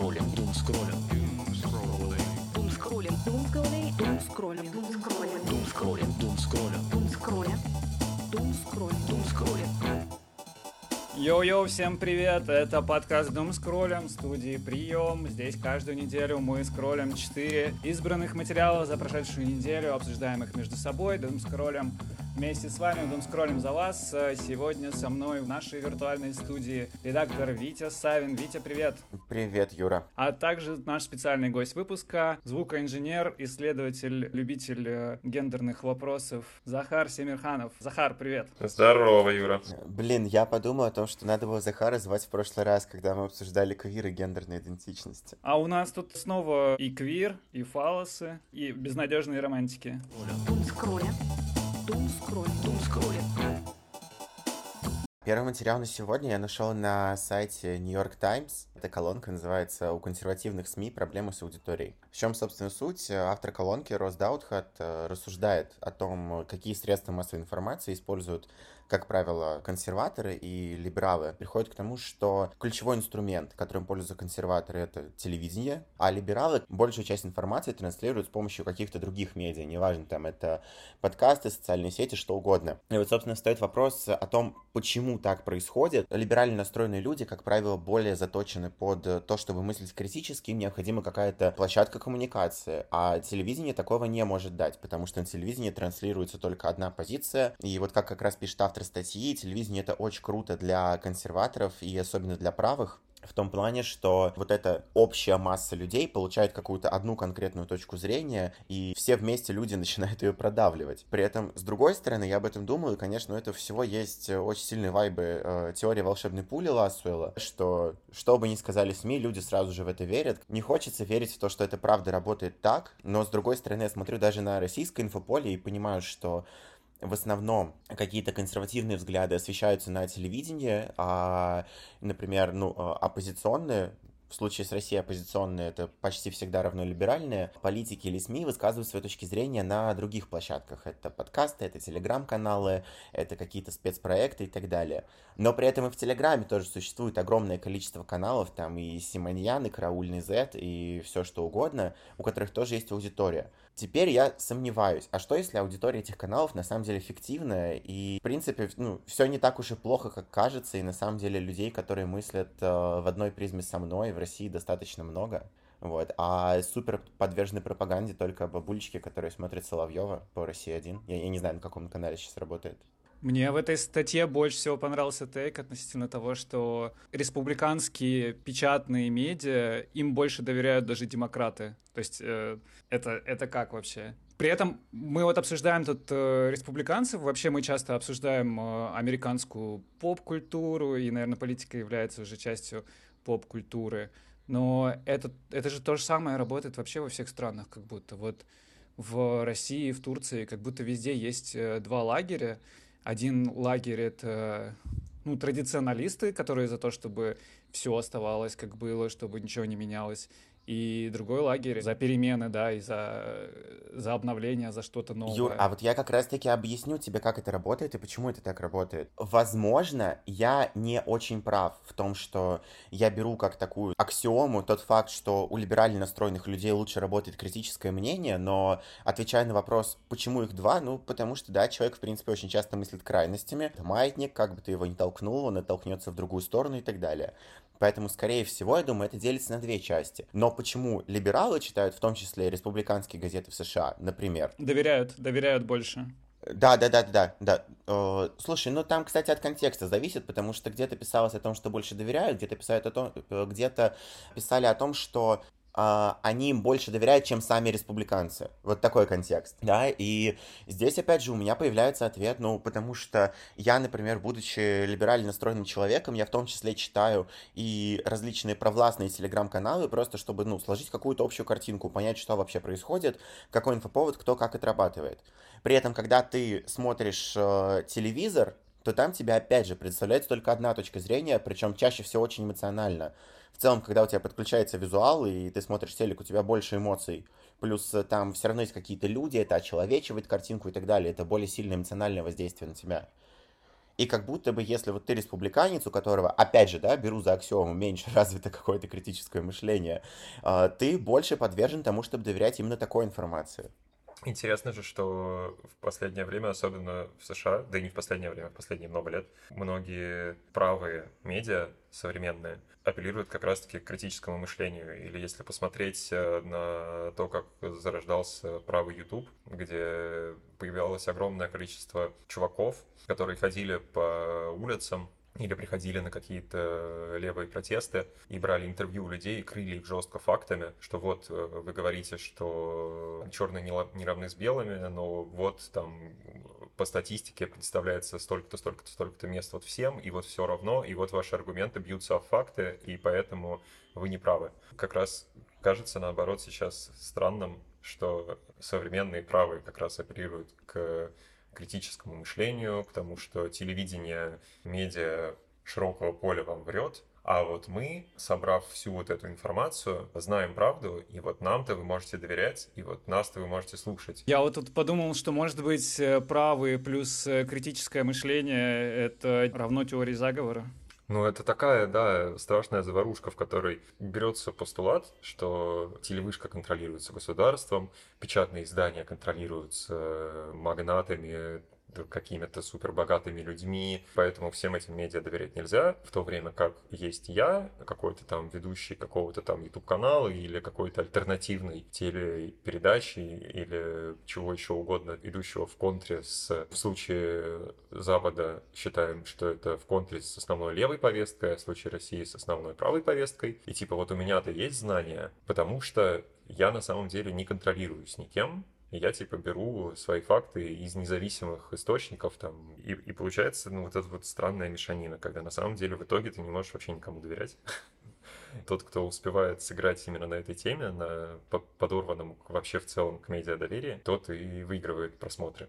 скроллим, дум скроллим, Дум скроллим. Дум скроллим. Дум скроллим. Дум скроллим. дум скроллим, дум скроллим, Дум скроллим. Дум скроллим. дум скроллим. Йоу-йоу, всем привет! Это подкаст Дум Скроллем, студии Прием. Здесь каждую неделю мы скроллим 4 избранных материалов за прошедшую неделю, обсуждаем их между собой, Дум Скроллем вместе с вами, Дум Скроллем за вас. Сегодня со мной в нашей виртуальной студии редактор Витя Савин. Витя, привет! Привет, Юра. А также наш специальный гость выпуска, звукоинженер, исследователь, любитель э, гендерных вопросов Захар Семирханов. Захар, привет! Здорово, Юра. Блин, я подумал о том, что надо было Захара звать в прошлый раз, когда мы обсуждали квир и гендерные идентичности. А у нас тут снова и квир, и фалосы, и безнадежные романтики. Дум Первый материал на сегодня я нашел на сайте New York Times. Эта колонка называется «У консервативных СМИ проблемы с аудиторией». В чем, собственно, суть? Автор колонки Рос Даутхат э, рассуждает о том, какие средства массовой информации используют как правило, консерваторы и либералы приходят к тому, что ключевой инструмент, которым пользуются консерваторы, это телевидение, а либералы большую часть информации транслируют с помощью каких-то других медиа, неважно, там это подкасты, социальные сети, что угодно. И вот, собственно, стоит вопрос о том, почему так происходит. Либерально настроенные люди, как правило, более заточены под то, чтобы мыслить критически, им необходима какая-то площадка коммуникации, а телевидение такого не может дать, потому что на телевидении транслируется только одна позиция, и вот как как раз пишет автор статьи, телевидение это очень круто для консерваторов и особенно для правых, в том плане, что вот эта общая масса людей получает какую-то одну конкретную точку зрения, и все вместе люди начинают ее продавливать. При этом, с другой стороны, я об этом думаю, и, конечно, у этого всего есть очень сильные вайбы э, теории волшебной пули Лассуэлла, что, что бы ни сказали СМИ, люди сразу же в это верят. Не хочется верить в то, что это правда работает так, но, с другой стороны, я смотрю даже на российское инфополе и понимаю, что в основном какие-то консервативные взгляды освещаются на телевидении, а, например, ну, оппозиционные, в случае с Россией оппозиционные, это почти всегда равно либеральные, политики или СМИ высказывают свои точки зрения на других площадках. Это подкасты, это телеграм-каналы, это какие-то спецпроекты и так далее. Но при этом и в Телеграме тоже существует огромное количество каналов, там и Симоньян, и Караульный Z, и все что угодно, у которых тоже есть аудитория. Теперь я сомневаюсь, а что если аудитория этих каналов на самом деле фиктивная, и, в принципе, ну, все не так уж и плохо, как кажется, и на самом деле людей, которые мыслят э, в одной призме со мной, в России достаточно много. Вот. А супер подвержены пропаганде только бабульчики, которые смотрят Соловьева по России 1. Я, я не знаю, на каком канале сейчас работает. Мне в этой статье больше всего понравился тейк относительно того, что республиканские печатные медиа, им больше доверяют даже демократы. То есть э, это, это как вообще? При этом мы вот обсуждаем тут э, республиканцев, вообще мы часто обсуждаем э, американскую поп-культуру, и, наверное, политика является уже частью поп-культуры. Но это, это же то же самое работает вообще во всех странах, как будто. Вот в России, в Турции, как будто везде есть э, два лагеря, один лагерь это ну, традиционалисты, которые за то, чтобы все оставалось как было, чтобы ничего не менялось. И другой лагерь за перемены, да, и за, за обновление, за что-то новое. Юр, а вот я как раз-таки объясню тебе, как это работает и почему это так работает. Возможно, я не очень прав в том, что я беру как такую аксиому тот факт, что у либерально настроенных людей лучше работает критическое мнение, но отвечая на вопрос, почему их два, ну, потому что, да, человек, в принципе, очень часто мыслит крайностями. Это маятник, как бы ты его ни толкнул, он оттолкнется в другую сторону и так далее. Поэтому, скорее всего, я думаю, это делится на две части. Но почему либералы читают, в том числе республиканские газеты в США, например? Доверяют, доверяют больше. Да, да, да, да, да. Э, слушай, ну там, кстати, от контекста зависит, потому что где-то писалось о том, что больше доверяют, где-то писали о том, э, где-то писали о том, что они им больше доверяют, чем сами республиканцы. Вот такой контекст, да, и здесь, опять же, у меня появляется ответ, ну, потому что я, например, будучи либерально настроенным человеком, я в том числе читаю и различные провластные телеграм-каналы, просто чтобы, ну, сложить какую-то общую картинку, понять, что вообще происходит, какой инфоповод, кто как отрабатывает. При этом, когда ты смотришь э, телевизор, то там тебе, опять же, представляется только одна точка зрения, причем чаще всего очень эмоционально. В целом, когда у тебя подключается визуал, и ты смотришь телек, у тебя больше эмоций. Плюс там все равно есть какие-то люди, это очеловечивает картинку и так далее. Это более сильное эмоциональное воздействие на тебя. И как будто бы, если вот ты республиканец, у которого, опять же, да, беру за аксиому, меньше развито какое-то критическое мышление, а, ты больше подвержен тому, чтобы доверять именно такой информации. Интересно же, что в последнее время, особенно в США, да и не в последнее время, в последние много лет, многие правые медиа современные апеллируют как раз-таки к критическому мышлению. Или если посмотреть э, на то, как зарождался правый YouTube, где появилось огромное количество чуваков, которые ходили по улицам или приходили на какие-то левые протесты и брали интервью у людей и крыли их жестко фактами, что вот э, вы говорите, что черные не равны с белыми, но вот там по статистике представляется столько-то, столько-то, столько-то мест вот всем, и вот все равно, и вот ваши аргументы бьются о факты, и поэтому вы не правы. Как раз кажется, наоборот, сейчас странным, что современные правые как раз апеллируют к критическому мышлению, к тому, что телевидение, медиа широкого поля вам врет, а вот мы, собрав всю вот эту информацию, знаем правду, и вот нам-то вы можете доверять, и вот нас-то вы можете слушать. Я вот тут подумал, что, может быть, э, правые плюс э, критическое мышление — это равно теории заговора. Ну, это такая, да, страшная заварушка, в которой берется постулат, что телевышка контролируется государством, печатные издания контролируются магнатами, какими-то супербогатыми людьми, поэтому всем этим медиа доверять нельзя, в то время как есть я, какой-то там ведущий какого-то там YouTube-канала или какой-то альтернативной телепередачи или чего еще угодно, идущего в контре с... В случае Запада считаем, что это в контре с основной левой повесткой, а в случае России с основной правой повесткой. И типа вот у меня-то есть знания, потому что я на самом деле не контролируюсь никем, я типа беру свои факты из независимых источников там, и, и получается, ну, вот эта вот странная мешанина, когда на самом деле в итоге ты не можешь вообще никому доверять. Тот, кто успевает сыграть именно на этой теме, на подорванном вообще в целом к медиа доверии, тот и выигрывает просмотры.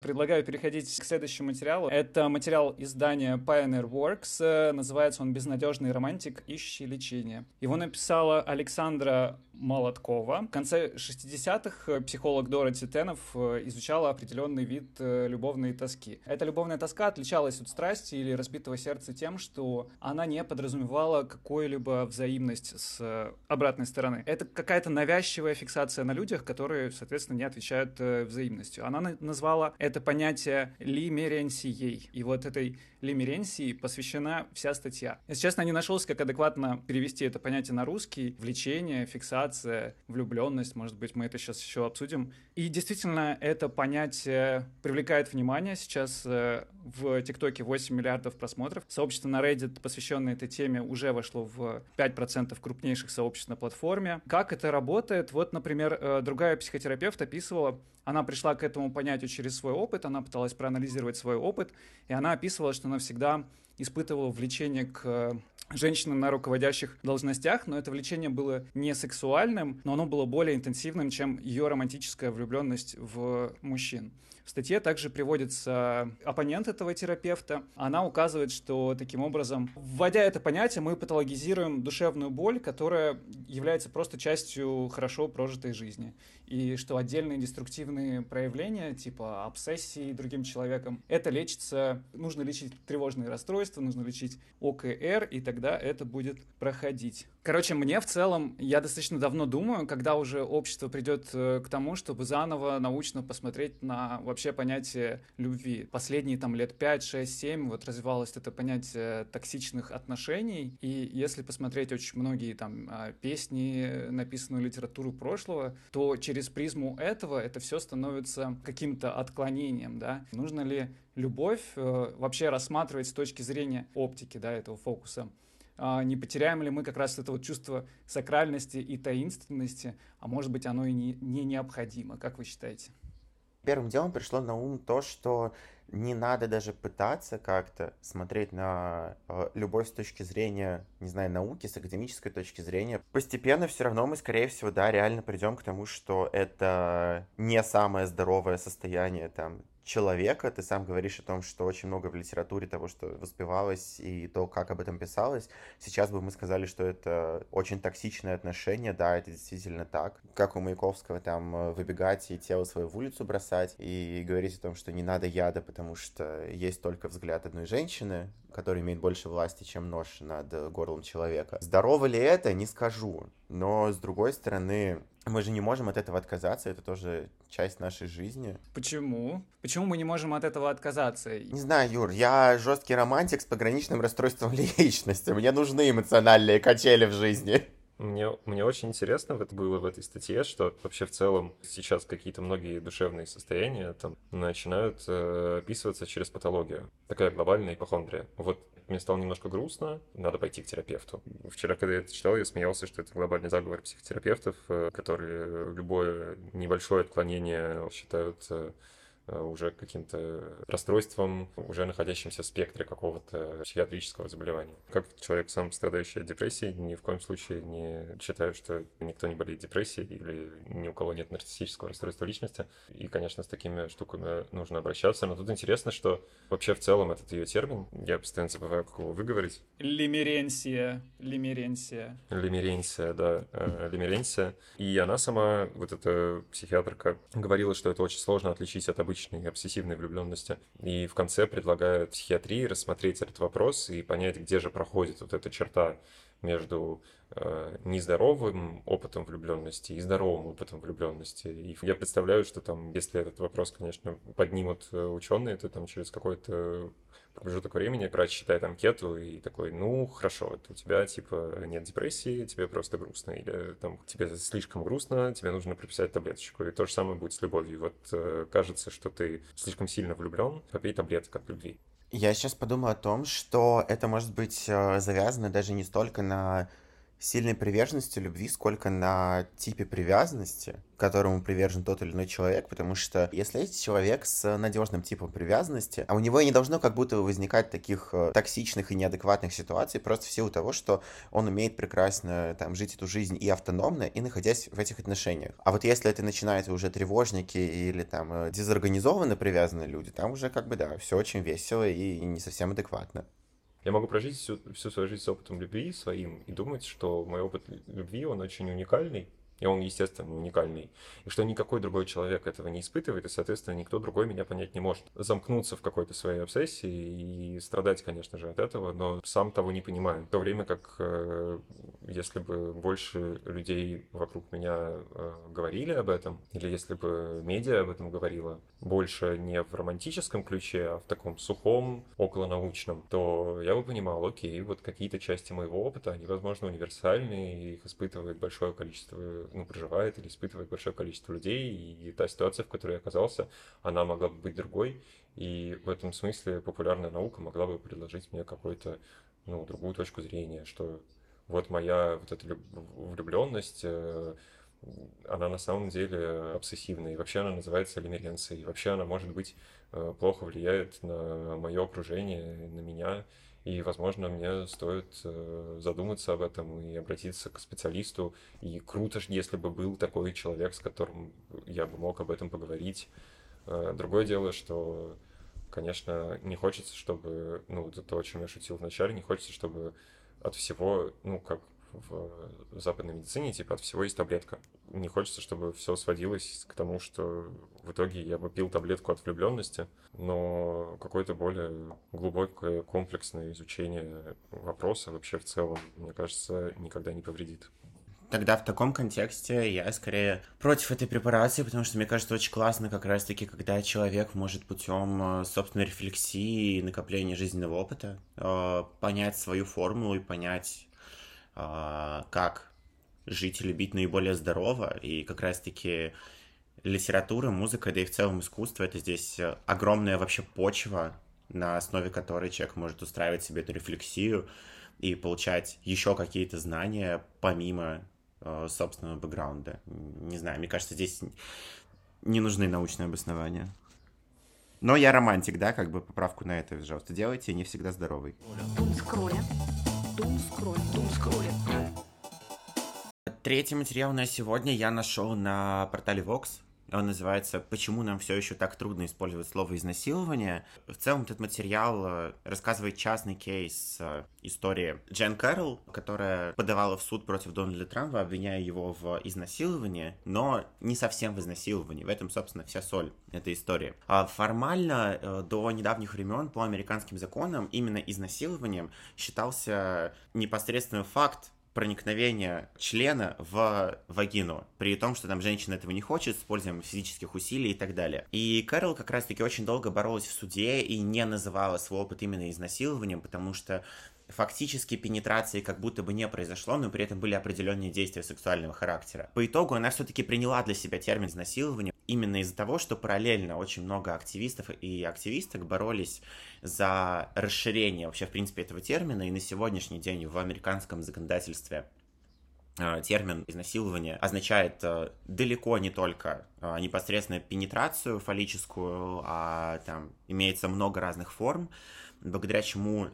Предлагаю переходить к следующему материалу. Это материал издания Pioneer Works. Э, называется он «Безнадежный романтик, ищи лечение». Его написала Александра Молоткова. В конце 60-х э, психолог Дороти Тенов э, изучала определенный вид любовной тоски. Эта любовная тоска отличалась от страсти или разбитого сердца тем, что она не подразумевала какую-либо взаимность с обратной стороны. Это какая-то навязчивая фиксация на людях, которые, соответственно, не отвечают взаимностью. Она назвала это понятие лимеренсией. И вот этой лимеренсии посвящена вся статья. Если честно, не нашелся, как адекватно перевести это понятие на русский. Влечение, фиксация, влюбленность, может быть, мы это сейчас еще обсудим. И действительно, это понятие привлекает внимание. Сейчас э, в ТикТоке 8 миллиардов просмотров. Сообщество на Reddit, посвященное этой теме, уже вошло в 5% крупнейших сообществ на платформе. Как это работает? Вот, например, э, другая психотерапевт описывала, она пришла к этому понятию через свой опыт, она пыталась проанализировать свой опыт, и она описывала, что она всегда испытывала влечение к э, женщинам на руководящих должностях, но это влечение было не сексуальным, но оно было более интенсивным, чем ее романтическая влюбленность в мужчин. В статье также приводится оппонент этого терапевта. Она указывает, что таким образом, вводя это понятие, мы патологизируем душевную боль, которая является просто частью хорошо прожитой жизни. И что отдельные деструктивные проявления, типа обсессии другим человеком, это лечится, нужно лечить тревожные расстройства, нужно лечить ОКР, и тогда это будет проходить. Короче, мне в целом, я достаточно давно думаю, когда уже общество придет э, к тому, чтобы заново научно посмотреть на вообще понятие любви. Последние там лет 5, 6, 7 вот развивалось это понятие токсичных отношений. И если посмотреть очень многие там а, песни, написанную литературу прошлого, то через призму этого это все становится каким-то отклонением, да. Нужно ли любовь э, вообще рассматривать с точки зрения оптики, да, этого фокуса? А, не потеряем ли мы как раз это вот чувство сакральности и таинственности, а может быть оно и не, не необходимо, как вы считаете? Первым делом пришло на ум то, что не надо даже пытаться как-то смотреть на э, любовь с точки зрения, не знаю, науки, с академической точки зрения. Постепенно все равно мы, скорее всего, да, реально придем к тому, что это не самое здоровое состояние там человека. Ты сам говоришь о том, что очень много в литературе того, что воспевалось, и то, как об этом писалось. Сейчас бы мы сказали, что это очень токсичное отношение. Да, это действительно так. Как у Маяковского там э, выбегать и тело свое в улицу бросать, и говорить о том, что не надо яда, потому что есть только взгляд одной женщины, который имеет больше власти, чем нож над горлом человека. Здорово ли это, не скажу. Но, с другой стороны, мы же не можем от этого отказаться, это тоже часть нашей жизни. Почему? Почему мы не можем от этого отказаться? Не знаю, Юр, я жесткий романтик с пограничным расстройством личности. Мне нужны эмоциональные качели в жизни. Мне, мне очень интересно вот было в этой статье, что вообще в целом сейчас какие-то многие душевные состояния там начинают э, описываться через патологию. Такая глобальная ипохондрия. Вот мне стало немножко грустно, надо пойти к терапевту. Вчера, когда я это читал, я смеялся, что это глобальный заговор психотерапевтов, э, которые любое небольшое отклонение считают э, уже каким-то расстройством, уже находящимся в спектре какого-то психиатрического заболевания. Как человек, сам страдающий от депрессии, ни в коем случае не считаю, что никто не болеет депрессией или ни у кого нет нарциссического расстройства личности. И, конечно, с такими штуками нужно обращаться. Но тут интересно, что вообще в целом этот ее термин, я постоянно забываю, как его выговорить. Лимеренсия. Лимеренсия. Лимеренсия, да. Э, лимеренсия. И она сама, вот эта психиатрка, говорила, что это очень сложно отличить от обычного обычной обсессивной влюбленности. И в конце предлагают психиатрии рассмотреть этот вопрос и понять, где же проходит вот эта черта между э, нездоровым опытом влюбленности и здоровым опытом влюбленности. И я представляю, что там, если этот вопрос, конечно, поднимут э, ученые, то там через какой-то промежуток времени, врач читает анкету и такой, ну, хорошо, вот у тебя, типа, нет депрессии, тебе просто грустно, или там тебе слишком грустно, тебе нужно прописать таблеточку. И то же самое будет с любовью. Вот э, кажется, что ты слишком сильно влюблен, попей таблеток от любви. Я сейчас подумал о том, что это может быть э, завязано даже не столько на сильной приверженности любви, сколько на типе привязанности, к которому привержен тот или иной человек, потому что если есть человек с надежным типом привязанности, а у него и не должно как будто возникать таких э, токсичных и неадекватных ситуаций, просто в силу того, что он умеет прекрасно там жить эту жизнь и автономно, и находясь в этих отношениях. А вот если это начинают уже тревожники или там э, дезорганизованно привязанные люди, там уже как бы да, все очень весело и не совсем адекватно. Я могу прожить всю, всю свою жизнь с опытом любви своим и думать, что мой опыт любви, он очень уникальный, и он, естественно, уникальный, и что никакой другой человек этого не испытывает, и, соответственно, никто другой меня понять не может. Замкнуться в какой-то своей обсессии и страдать, конечно же, от этого, но сам того не понимаю. В то время как, э, если бы больше людей вокруг меня э, говорили об этом, или если бы медиа об этом говорила, больше не в романтическом ключе, а в таком сухом, околонаучном, то я бы понимал, окей, вот какие-то части моего опыта, они, возможно, универсальные, и их испытывает большое количество ну, проживает или испытывает большое количество людей, и та ситуация, в которой я оказался, она могла бы быть другой, и в этом смысле популярная наука могла бы предложить мне какую-то, ну, другую точку зрения, что вот моя вот эта влюбленность, э, она на самом деле обсессивная, и вообще она называется лимеренцией, и вообще она, может быть, э, плохо влияет на мое окружение, на меня, и, возможно, мне стоит э, задуматься об этом и обратиться к специалисту. И круто, если бы был такой человек, с которым я бы мог об этом поговорить. Другое дело, что, конечно, не хочется, чтобы, ну, это то, о чем я шутил вначале, не хочется, чтобы от всего, ну, как в западной медицине, типа от всего есть таблетка. Не хочется, чтобы все сводилось к тому, что в итоге я бы пил таблетку от влюбленности, но какое-то более глубокое комплексное изучение вопроса вообще в целом, мне кажется, никогда не повредит. Тогда в таком контексте я скорее против этой препарации, потому что мне кажется очень классно как раз-таки, когда человек может путем э, собственной рефлексии и накопления жизненного опыта э, понять свою формулу и понять а, как жить и любить наиболее здорово, и как раз-таки литература, музыка, да и в целом искусство — это здесь огромная вообще почва, на основе которой человек может устраивать себе эту рефлексию и получать еще какие-то знания помимо э, собственного бэкграунда. Не знаю, мне кажется, здесь не нужны научные обоснования. Но я романтик, да, как бы поправку на это, пожалуйста, делайте, не всегда здоровый. Третий материал на сегодня я нашел на портале Vox. Он называется «Почему нам все еще так трудно использовать слово «изнасилование». В целом этот материал э, рассказывает частный кейс э, истории Джен Кэрролл, которая подавала в суд против Дональда Трампа, обвиняя его в изнасиловании, но не совсем в изнасиловании. В этом, собственно, вся соль этой истории. А формально э, до недавних времен по американским законам именно изнасилованием считался непосредственный факт проникновения члена в вагину, при том, что там женщина этого не хочет, с использованием физических усилий и так далее. И Кэрол как раз-таки очень долго боролась в суде и не называла свой опыт именно изнасилованием, потому что фактически пенетрации как будто бы не произошло, но при этом были определенные действия сексуального характера. По итогу она все-таки приняла для себя термин изнасилования именно из-за того, что параллельно очень много активистов и активисток боролись за расширение вообще, в принципе, этого термина, и на сегодняшний день в американском законодательстве э, термин изнасилование означает э, далеко не только э, непосредственно пенетрацию фаллическую, а там имеется много разных форм, благодаря чему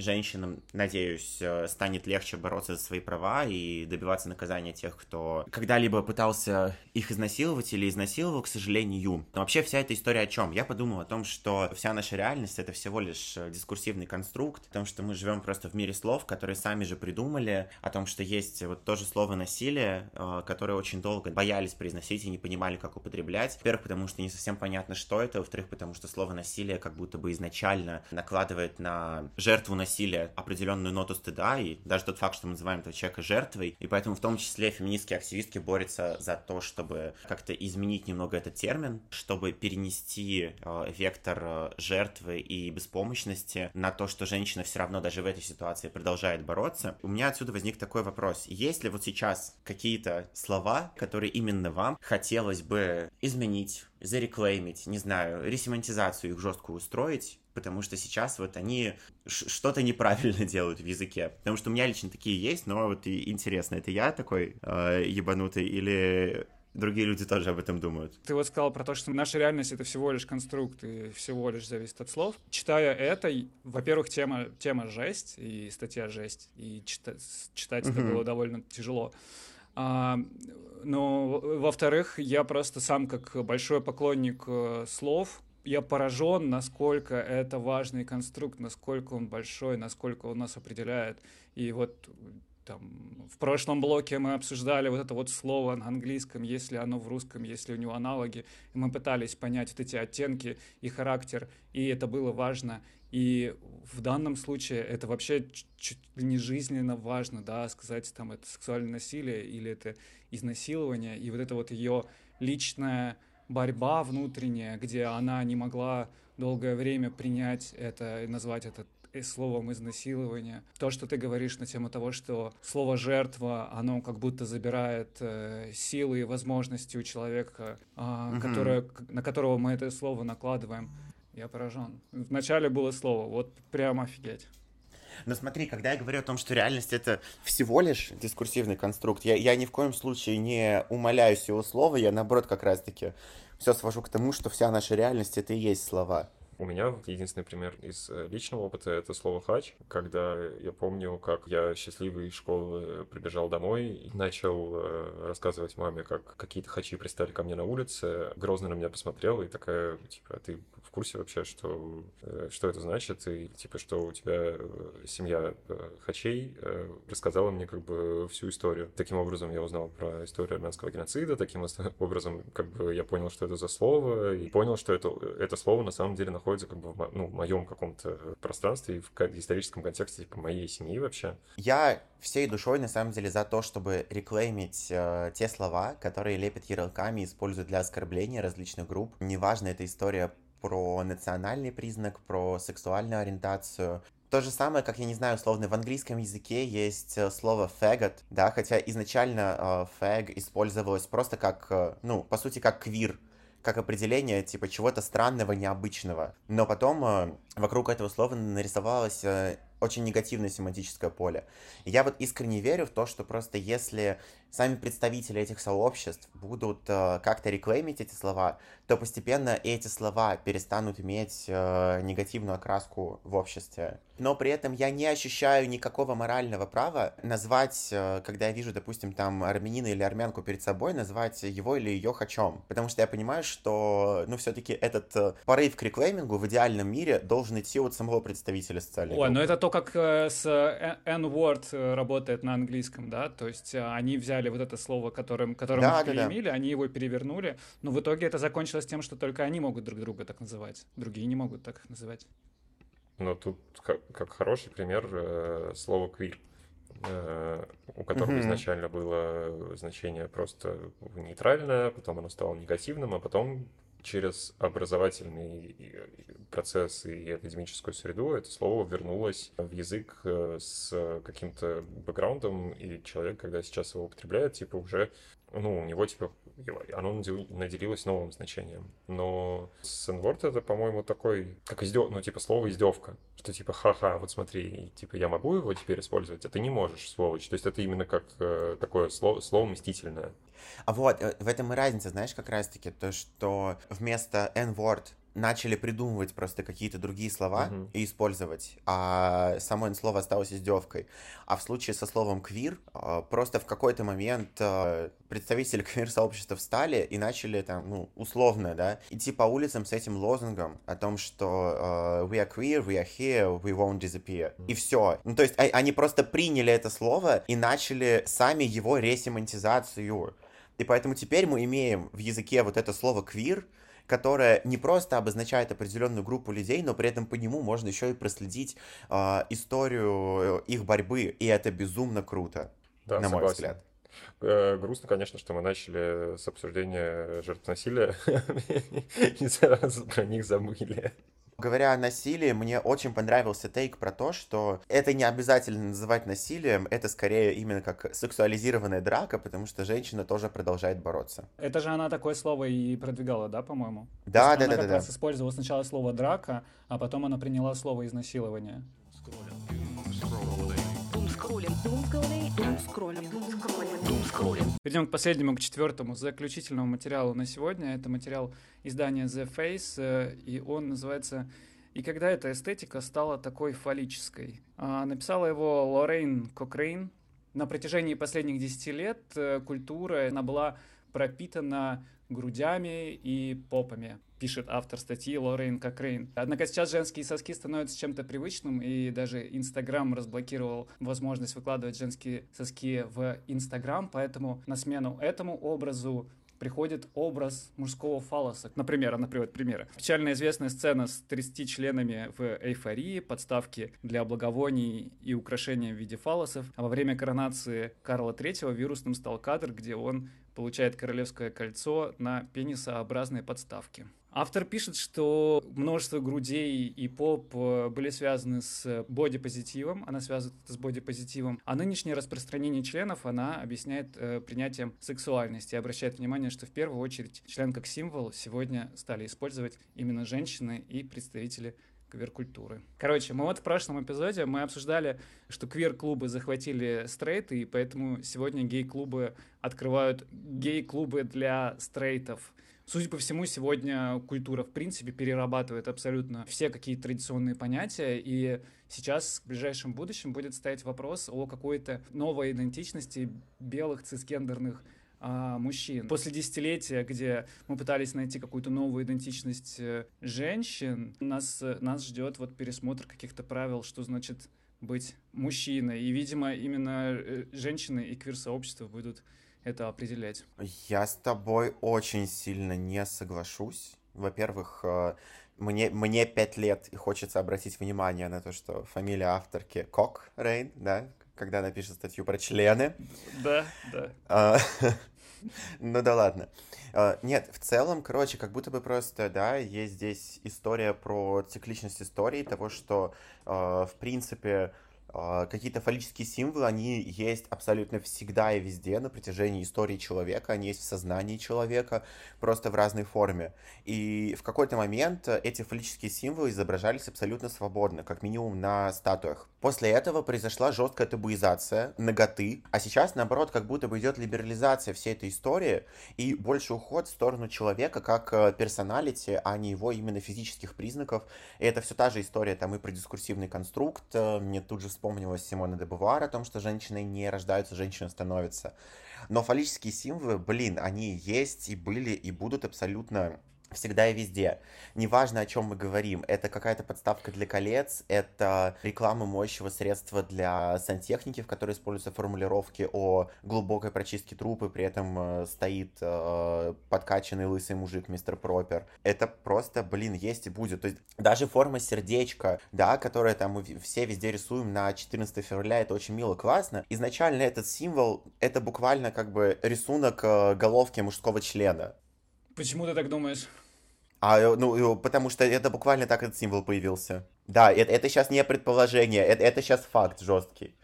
женщинам, надеюсь, э, станет легче бороться за свои права и добиваться наказания тех, кто когда-либо пытался их изнасиловать или изнасиловал, к сожалению. Но вообще вся эта история о чем? Я подумал о том, что вся наша реальность — это всего лишь э, дискурсивный конструкт, о том, что мы живем просто в мире слов, которые сами же придумали, о том, что есть вот тоже слово «насилие», э, которое очень долго боялись произносить и не понимали, как употреблять. Во-первых, потому что не совсем понятно, что это, во-вторых, потому что слово «насилие» как будто бы изначально накладывает на жертву насилия насилия определенную ноту стыда, и даже тот факт, что мы называем этого человека жертвой, и поэтому в том числе феминистские активистки борются за то, чтобы как-то изменить немного этот термин, чтобы перенести э, вектор э, жертвы и беспомощности на то, что женщина все равно даже в этой ситуации продолжает бороться. У меня отсюда возник такой вопрос. Есть ли вот сейчас какие-то слова, которые именно вам хотелось бы изменить, зареклеймить, не знаю, ресемантизацию их жесткую устроить, потому что сейчас вот они что-то неправильно делают в языке. Потому что у меня лично такие есть, но вот и интересно, это я такой э, ебанутый или другие люди тоже об этом думают. Ты вот сказал про то, что наша реальность — это всего лишь конструкт и всего лишь зависит от слов. Читая это, во-первых, тема, тема жесть и статья жесть, и читать, читать это было довольно тяжело. А, но, во-вторых, я просто сам как большой поклонник э, слов, я поражен, насколько это важный конструкт, насколько он большой, насколько он нас определяет. И вот там, в прошлом блоке мы обсуждали вот это вот слово на английском, если оно в русском, если у него аналоги. И мы пытались понять вот эти оттенки и характер, и это было важно. И в данном случае это вообще чуть ли не жизненно важно, да, сказать там это сексуальное насилие или это изнасилование, и вот это вот ее личная борьба внутренняя, где она не могла долгое время принять это и назвать это словом изнасилования. То, что ты говоришь на тему того, что слово «жертва», оно как будто забирает э, силы и возможности у человека, э, mm-hmm. которое, на которого мы это слово накладываем. Я поражен. Вначале было слово, вот прямо офигеть. Но смотри, когда я говорю о том, что реальность это всего лишь дискурсивный конструкт, я, я ни в коем случае не умоляюсь его слова, я наоборот как раз-таки все свожу к тому, что вся наша реальность это и есть слова. У меня единственный пример из э, личного опыта — это слово «хач», когда я помню, как я счастливый из школы прибежал домой и начал э, рассказывать маме, как какие-то хачи пристали ко мне на улице. Грозно на меня посмотрела и такая, типа, а ты в курсе вообще, что, э, что это значит, и типа, что у тебя э, семья э, хачей рассказала мне как бы всю историю. Таким образом я узнал про историю армянского геноцида, таким образом как бы я понял, что это за слово, и понял, что это, это слово на самом деле находится как бы в, ну, в моем каком-то пространстве и в историческом контексте типа, моей семьи вообще. Я всей душой на самом деле за то, чтобы реклеймить э, те слова, которые лепят ярлыками и используют для оскорбления различных групп. Неважно, это история про национальный признак, про сексуальную ориентацию. То же самое, как, я не знаю, условно, в английском языке есть э, слово faggot, да, хотя изначально э, fag использовалось просто как, э, ну, по сути, как квир, как определение, типа, чего-то странного, необычного. Но потом э, вокруг этого слова нарисовалось э, очень негативное семантическое поле. Я вот искренне верю в то, что просто если сами представители этих сообществ будут э, как-то реклеймить эти слова, то постепенно эти слова перестанут иметь э, негативную окраску в обществе. Но при этом я не ощущаю никакого морального права назвать, э, когда я вижу, допустим, там армянина или армянку перед собой, назвать его или ее хачом. Потому что я понимаю, что, ну, все-таки этот э, порыв к реклеймингу в идеальном мире должен идти от самого представителя социальной Ой, группы. ну это то, как э, с э, N-word э, работает на английском, да, то есть э, они взяли вот это слово, которым, которым Да, их да, да. они его перевернули, но в итоге это закончилось тем, что только они могут друг друга так называть, другие не могут так их называть. Но тут как, как хороший пример э, слова квир, э, у которого Мгм. изначально было значение просто нейтральное, потом оно стало негативным, а потом через образовательный процесс и академическую среду это слово вернулось в язык э, с каким-то бэкграундом, и человек, когда сейчас его употребляет, типа уже, ну, у него, типа, оно надел- наделилось новым значением. Но с N-word это, по-моему, такой, как издев... ну, типа, слово издевка. Что типа, ха-ха, вот смотри, типа, я могу его теперь использовать, а ты не можешь, сволочь. То есть это именно как э, такое слово, слово мстительное. А вот, э, в этом и разница, знаешь, как раз-таки, то, что вместо N-word начали придумывать просто какие-то другие слова Мгм. и использовать, а само слово осталось издевкой. А в случае со словом квир, э, просто в какой-то момент э, представители квир-сообщества встали и начали там, ну, условно, да, идти по улицам с этим лозунгом о том, что we are queer, we are here, we won't disappear. И все. Ну, то есть а- они просто приняли это слово и начали сами его ресемантизацию. И поэтому теперь мы имеем в языке вот это слово квир, которое не просто обозначает определенную группу людей, но при этом по нему можно еще и проследить а, историю их борьбы, и это безумно круто, Да, на мой согласен. взгляд. Э, грустно, конечно, что мы начали с обсуждения жертв насилия и сразу про них забыли. Говоря о насилии, мне очень понравился тейк про то, что это не обязательно называть насилием, это скорее именно как сексуализированная драка, потому что женщина тоже продолжает бороться. Это же она такое слово и продвигала, да, по-моему? Да, То есть да, она да, как да, да. раз использовала сначала слово драка, а потом она приняла слово изнасилование. Думскроллинг. Думскроллинг. Думскроллинг. Думскроллинг. Думскроллинг. Перейдем к последнему, к четвертому, заключительному материалу на сегодня. Это материал издания The Face, э, и он называется «И когда эта эстетика стала такой фаллической». А, Написала его Лоррейн Кокрейн. На протяжении последних 10 лет э, культура она была пропитана грудями и попами, пишет автор статьи Лоррейн Кокрейн. Однако сейчас женские соски становятся чем-то привычным, и даже Инстаграм разблокировал возможность выкладывать женские соски в Инстаграм, поэтому на смену этому образу приходит образ мужского фалоса. Например, она приводит примеры. Печально известная сцена с 30 членами в эйфории, подставки для благовоний и украшения в виде фалосов. А во время коронации Карла III вирусным стал кадр, где он получает королевское кольцо на пенисообразной подставке. Автор пишет, что множество грудей и поп э, были связаны с бодипозитивом, она связывает это с бодипозитивом, а нынешнее распространение членов она объясняет э, принятием сексуальности и обращает внимание, что в первую очередь член как символ сегодня стали использовать именно женщины и представители квир-культуры. Короче, мы вот в прошлом эпизоде мы обсуждали, что квир-клубы захватили стрейты, и поэтому сегодня гей-клубы открывают гей-клубы для стрейтов. Судя по всему, сегодня культура, в принципе, перерабатывает абсолютно все какие-то традиционные понятия, и сейчас в ближайшем будущем будет стоять вопрос о какой-то новой идентичности белых цисгендерных а, мужчин. После десятилетия, где мы пытались найти какую-то новую идентичность э, женщин, нас, э, нас ждет вот пересмотр каких-то правил, что значит быть мужчиной. И, видимо, именно э, женщины и квир-сообщество будут это определять. Я с тобой очень сильно не соглашусь. Во-первых, мне, мне пять лет, и хочется обратить внимание на то, что фамилия авторки Кок Рейн, да, когда она пишет статью про члены. Да, да. Ну да ладно. А, Нет, в целом, короче, как будто бы просто, да, есть здесь история про цикличность истории, того, что, а, в принципе, какие-то фаллические символы, они есть абсолютно всегда и везде на протяжении истории человека, они есть в сознании человека, просто в разной форме. И в какой-то момент эти фаллические символы изображались абсолютно свободно, как минимум на статуях. После этого произошла жесткая табуизация ноготы, а сейчас, наоборот, как будто бы идет либерализация всей этой истории и больше уход в сторону человека как э, персоналити, а не его именно физических признаков. И это все та же история там и про дискурсивный конструкт. Э, мне тут же вспомнилась Симона де Бувар о том, что женщины не рождаются, женщины становятся. Но фаллические символы, блин, они есть и были и будут абсолютно всегда и везде. Неважно, о чем мы говорим, это какая-то подставка для колец, это реклама моющего средства для сантехники, в которой используются формулировки о глубокой прочистке трупа, при этом э, стоит э, подкачанный лысый мужик, мистер Пропер. Это просто, блин, есть и будет. То есть даже форма сердечка, да, которая там мы все везде рисуем на 14 февраля, это очень мило, классно. Изначально этот символ, это буквально как бы рисунок э, головки мужского члена. Почему ты так думаешь? А, э, ну, потому что это буквально так этот символ появился. Да, это, это сейчас не предположение, это, это сейчас факт жесткий.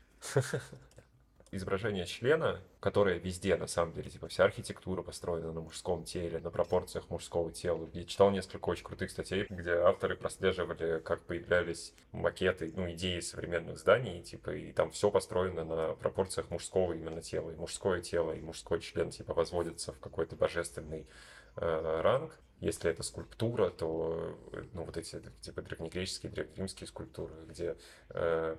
Изображение члена, которое везде, на самом деле, типа вся архитектура построена на мужском теле, на пропорциях мужского тела. Я читал несколько очень крутых статей, где авторы прослеживали, как появлялись макеты, ну, идеи современных зданий, типа, и там все построено на пропорциях мужского именно тела. И мужское тело, и мужской член, типа, возводится в какой-то божественный э, ранг. Если это скульптура, то ну, вот эти типа древнегреческие, древнеримские скульптуры, где э,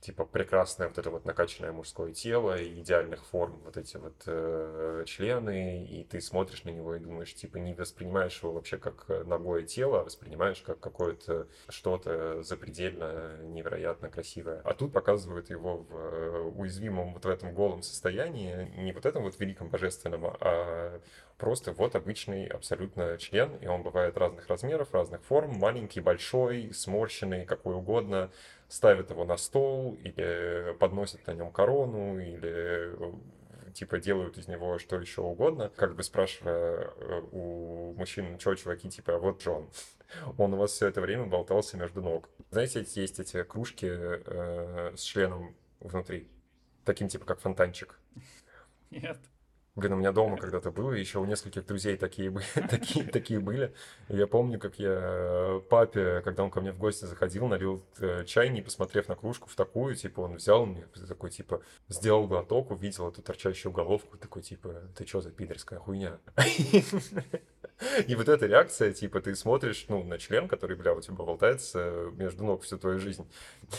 типа прекрасное вот это вот накачанное мужское тело, идеальных форм вот эти вот э, члены, и ты смотришь на него и думаешь, типа не воспринимаешь его вообще как ногое тело, а воспринимаешь как какое-то что-то запредельно невероятно красивое. А тут показывают его в э, уязвимом вот в этом голом состоянии, не вот этом вот великом божественном, а просто вот обычный абсолютно член, и он бывает разных размеров, разных форм, маленький, большой, сморщенный, какой угодно, ставят его на стол или подносят на нем корону, или типа делают из него что еще угодно, как бы спрашивая э, у мужчин, что, чуваки, типа, «А вот Джон, он у вас все это время болтался между ног. Знаете, есть эти кружки э, с членом внутри, таким типа как фонтанчик. Нет. Блин, у меня дома когда-то было, еще у нескольких друзей такие, такие, такие были. И я помню, как я папе, когда он ко мне в гости заходил, налил э, чай, не посмотрев на кружку в такую, типа, он взял мне, такой, типа, сделал глоток, увидел эту торчащую головку, такой, типа, ты что за пидорская хуйня? И вот эта реакция, типа, ты смотришь, ну, на член, который, бля, у тебя болтается между ног всю твою жизнь.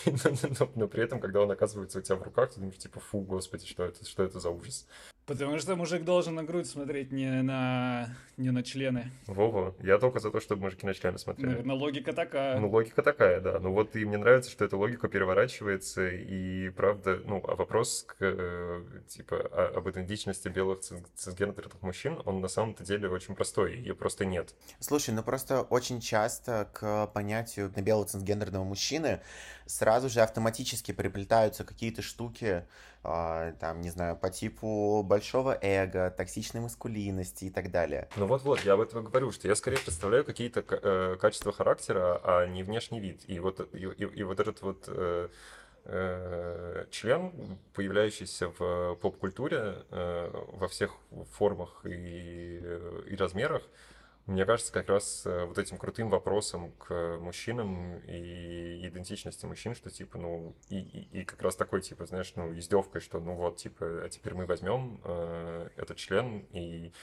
но, но при этом, когда он оказывается у тебя в руках, ты думаешь, типа, фу, господи, что это, что это за ужас? Потому что мужик должен на грудь смотреть, не на, не на члены. Вова, я только за то, чтобы мужики на члены смотрели. Наверное, логика такая. Ну, логика такая, да. Ну, вот и мне нравится, что эта логика переворачивается, и правда, ну, а вопрос, к, э, типа, о, об идентичности белых цисгендерных мужчин, он на самом-то деле очень простой, ее просто нет. Слушай, ну просто очень часто к понятию белого цисгендерного мужчины сразу же автоматически приплетаются какие-то штуки, там, не знаю, по типу большого эго, токсичной маскулинности и так далее. Ну вот-вот, я об этом говорю, что я скорее представляю какие-то э, качества характера, а не внешний вид. И вот, и, и, и вот этот вот э, э, член, появляющийся в поп-культуре э, во всех формах и, и размерах, мне кажется, как раз э, вот этим крутым вопросом к мужчинам и идентичности мужчин, что типа, ну, и, и, и как раз такой, типа, знаешь, ну, издевкой, что, ну вот, типа, а теперь мы возьмем э, этот член и,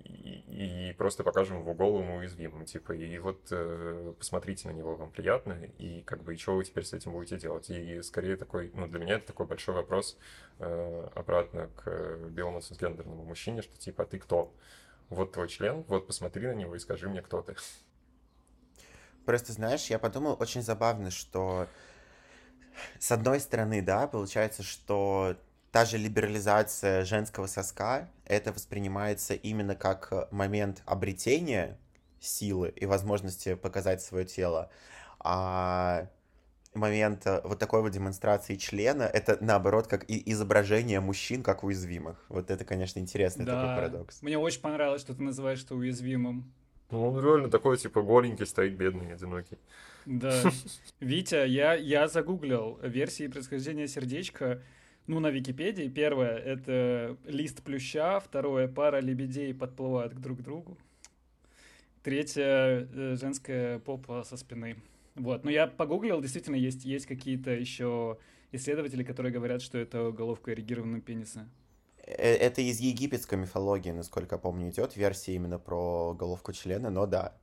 и, и просто покажем его голым и уязвимым, типа, и вот э, посмотрите на него, вам приятно, и как бы, и что вы теперь с этим будете делать? И скорее такой, ну, для меня это такой большой вопрос э, обратно к белому цисгендерному мужчине, что типа, а ты кто? Вот твой член, вот посмотри на него и скажи мне, кто ты. Просто, знаешь, я подумал, очень забавно, что с одной стороны, да, получается, что та же либерализация женского соска, это воспринимается именно как момент обретения силы и возможности показать свое тело, а момент вот такой вот демонстрации члена, это наоборот как и изображение мужчин как уязвимых. Вот это, конечно, интересный да. такой парадокс. Мне очень понравилось, что ты называешь это уязвимым. Ну, он реально такой, типа, голенький стоит, бедный, одинокий. Да. Витя, я, я загуглил версии происхождения сердечка. Ну, на Википедии. Первое — это лист плюща. Второе — пара лебедей подплывают друг к другу. Третье — женская попа со спины. Вот. Но я погуглил, действительно, есть, есть какие-то еще исследователи, которые говорят, что это головка эрегированного пениса. Э, это из египетской мифологии, насколько я помню, идет версия именно про головку члена, но да.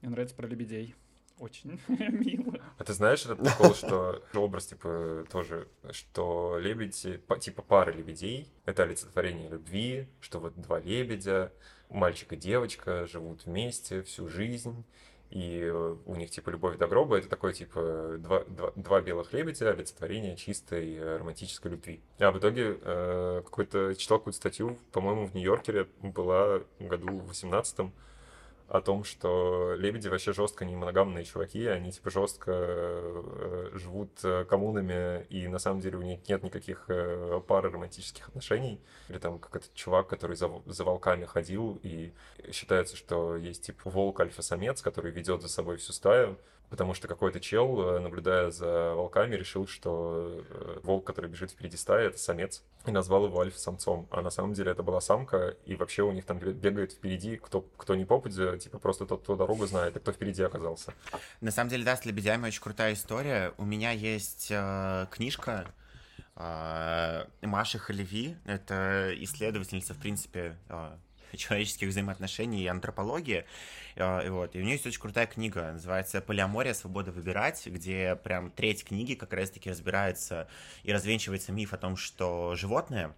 Мне нравится про лебедей. Очень мило. А ты знаешь этот прикол, что образ, типа, тоже, что лебеди, типа пара лебедей, это олицетворение любви, что вот два лебедя, мальчик и девочка живут вместе всю жизнь, и у них, типа, любовь до гроба — это такое, типа, два, два, два белых лебедя, олицетворение чистой э, романтической любви. А в итоге э, какой-то, читал какую-то статью, по-моему, в Нью-Йоркере была в году в 18 о том, что лебеди вообще жестко не моногамные чуваки, они типа жестко э, живут э, коммунами, и на самом деле у них нет никаких э, пары романтических отношений. Или там как этот чувак, который за, за волками ходил, и считается, что есть типа волк альфа-самец, который ведет за собой всю стаю, потому что какой-то чел, э, наблюдая за волками, решил, что э, волк, который бежит впереди стаи, это самец, и назвал его альфа-самцом. А на самом деле это была самка, и вообще у них там бегает впереди, кто, кто не попадет, типа просто тот, кто дорогу знает, и кто впереди оказался. На самом деле, да, с лебедями очень крутая история. У меня есть э, книжка э, Маши Халеви, это исследовательница, в принципе, э, человеческих взаимоотношений и антропологии. А, и, вот. и у нее есть очень крутая книга, называется «Полиамория. Свобода выбирать», где прям треть книги как раз-таки разбирается и развенчивается миф о том, что животные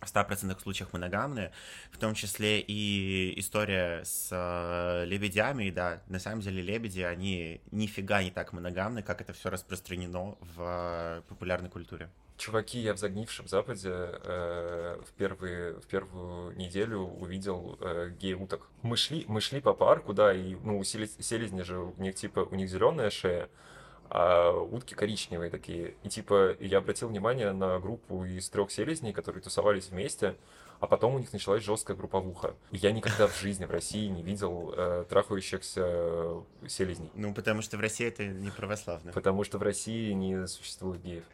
в 100% случаях моногамные, в том числе и история с э, лебедями, да, на самом деле лебеди, они нифига не так моногамны, как это все распространено в э, популярной культуре. Чуваки, я в загнившем Западе э, в, первые, в первую неделю увидел э, гей-уток. Мы шли, мы шли по парку, да, и ну, у селезни же у них типа у них зеленая шея, а утки коричневые такие. И типа я обратил внимание на группу из трех селезней, которые тусовались вместе а потом у них началась жесткая групповуха. Я никогда в жизни в России не видел э, трахающихся э, селезней. Ну, потому что в России это не православно. Потому что в России не существует геев.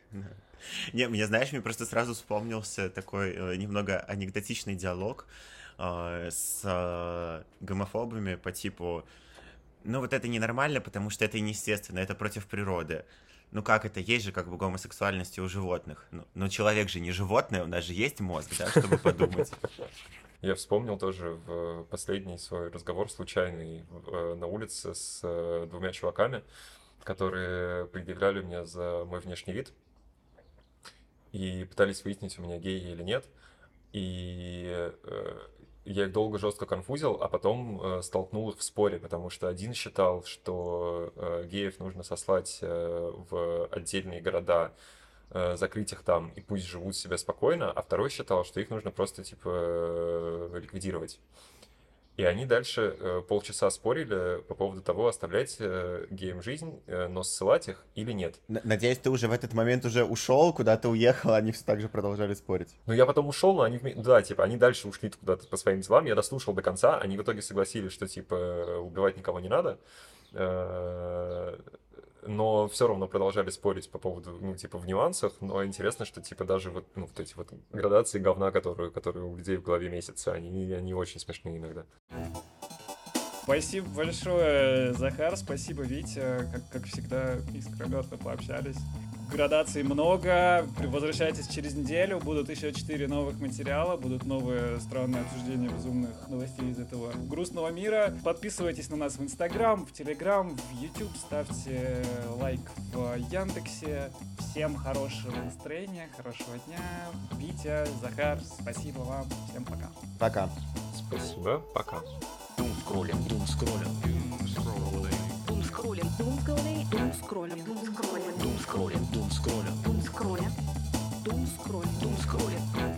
Не, мне, знаешь, мне просто сразу вспомнился такой э, немного анекдотичный диалог э, с э, гомофобами по типу ну вот это ненормально, потому что это неестественно, это против природы ну как это, есть же как бы гомосексуальность у животных. Ну, но человек же не животное, у нас же есть мозг, да, чтобы подумать. Я вспомнил тоже в последний свой разговор случайный э, на улице с э, двумя чуваками, которые предъявляли мне за мой внешний вид и пытались выяснить, у меня гей или нет. И э, я их долго жестко конфузил, а потом э, столкнул их в споре, потому что один считал, что э, геев нужно сослать э, в отдельные города, э, закрыть их там и пусть живут себе спокойно, а второй считал, что их нужно просто типа э, ликвидировать. И они дальше э, полчаса спорили по поводу того, оставлять э, геям жизнь, э, но ссылать их или нет. Надеюсь, ты уже в этот момент уже ушел, куда-то уехал, они все так же продолжали спорить. Ну, я потом ушел, но они, да, типа, они дальше ушли куда-то по своим делам, я дослушал до конца, они в итоге согласились, что, типа, убивать никого не надо. Но все равно продолжали спорить по поводу, ну, типа, в нюансах, но интересно, что, типа, даже вот, ну, вот эти вот градации говна, которые, которые у людей в голове месяца, они, они очень смешные иногда. Спасибо большое, Захар, спасибо, Витя, как, как всегда, искрометно пообщались градаций много. Возвращайтесь через неделю. Будут еще 4 новых материала. Будут новые странные обсуждения безумных новостей из этого грустного мира. Подписывайтесь на нас в Инстаграм, в Телеграм, в YouTube. Ставьте лайк в Яндексе. Всем хорошего настроения, хорошего дня. Витя, Захар, спасибо вам. Всем пока. Пока. Спасибо, пока. Дум scrolling, Дум scrolling, doom scrolling, doom scrolling, doom scrolling, doom scrolling скроля, дум скроля, дум скроля, дум скроля, дум скроля.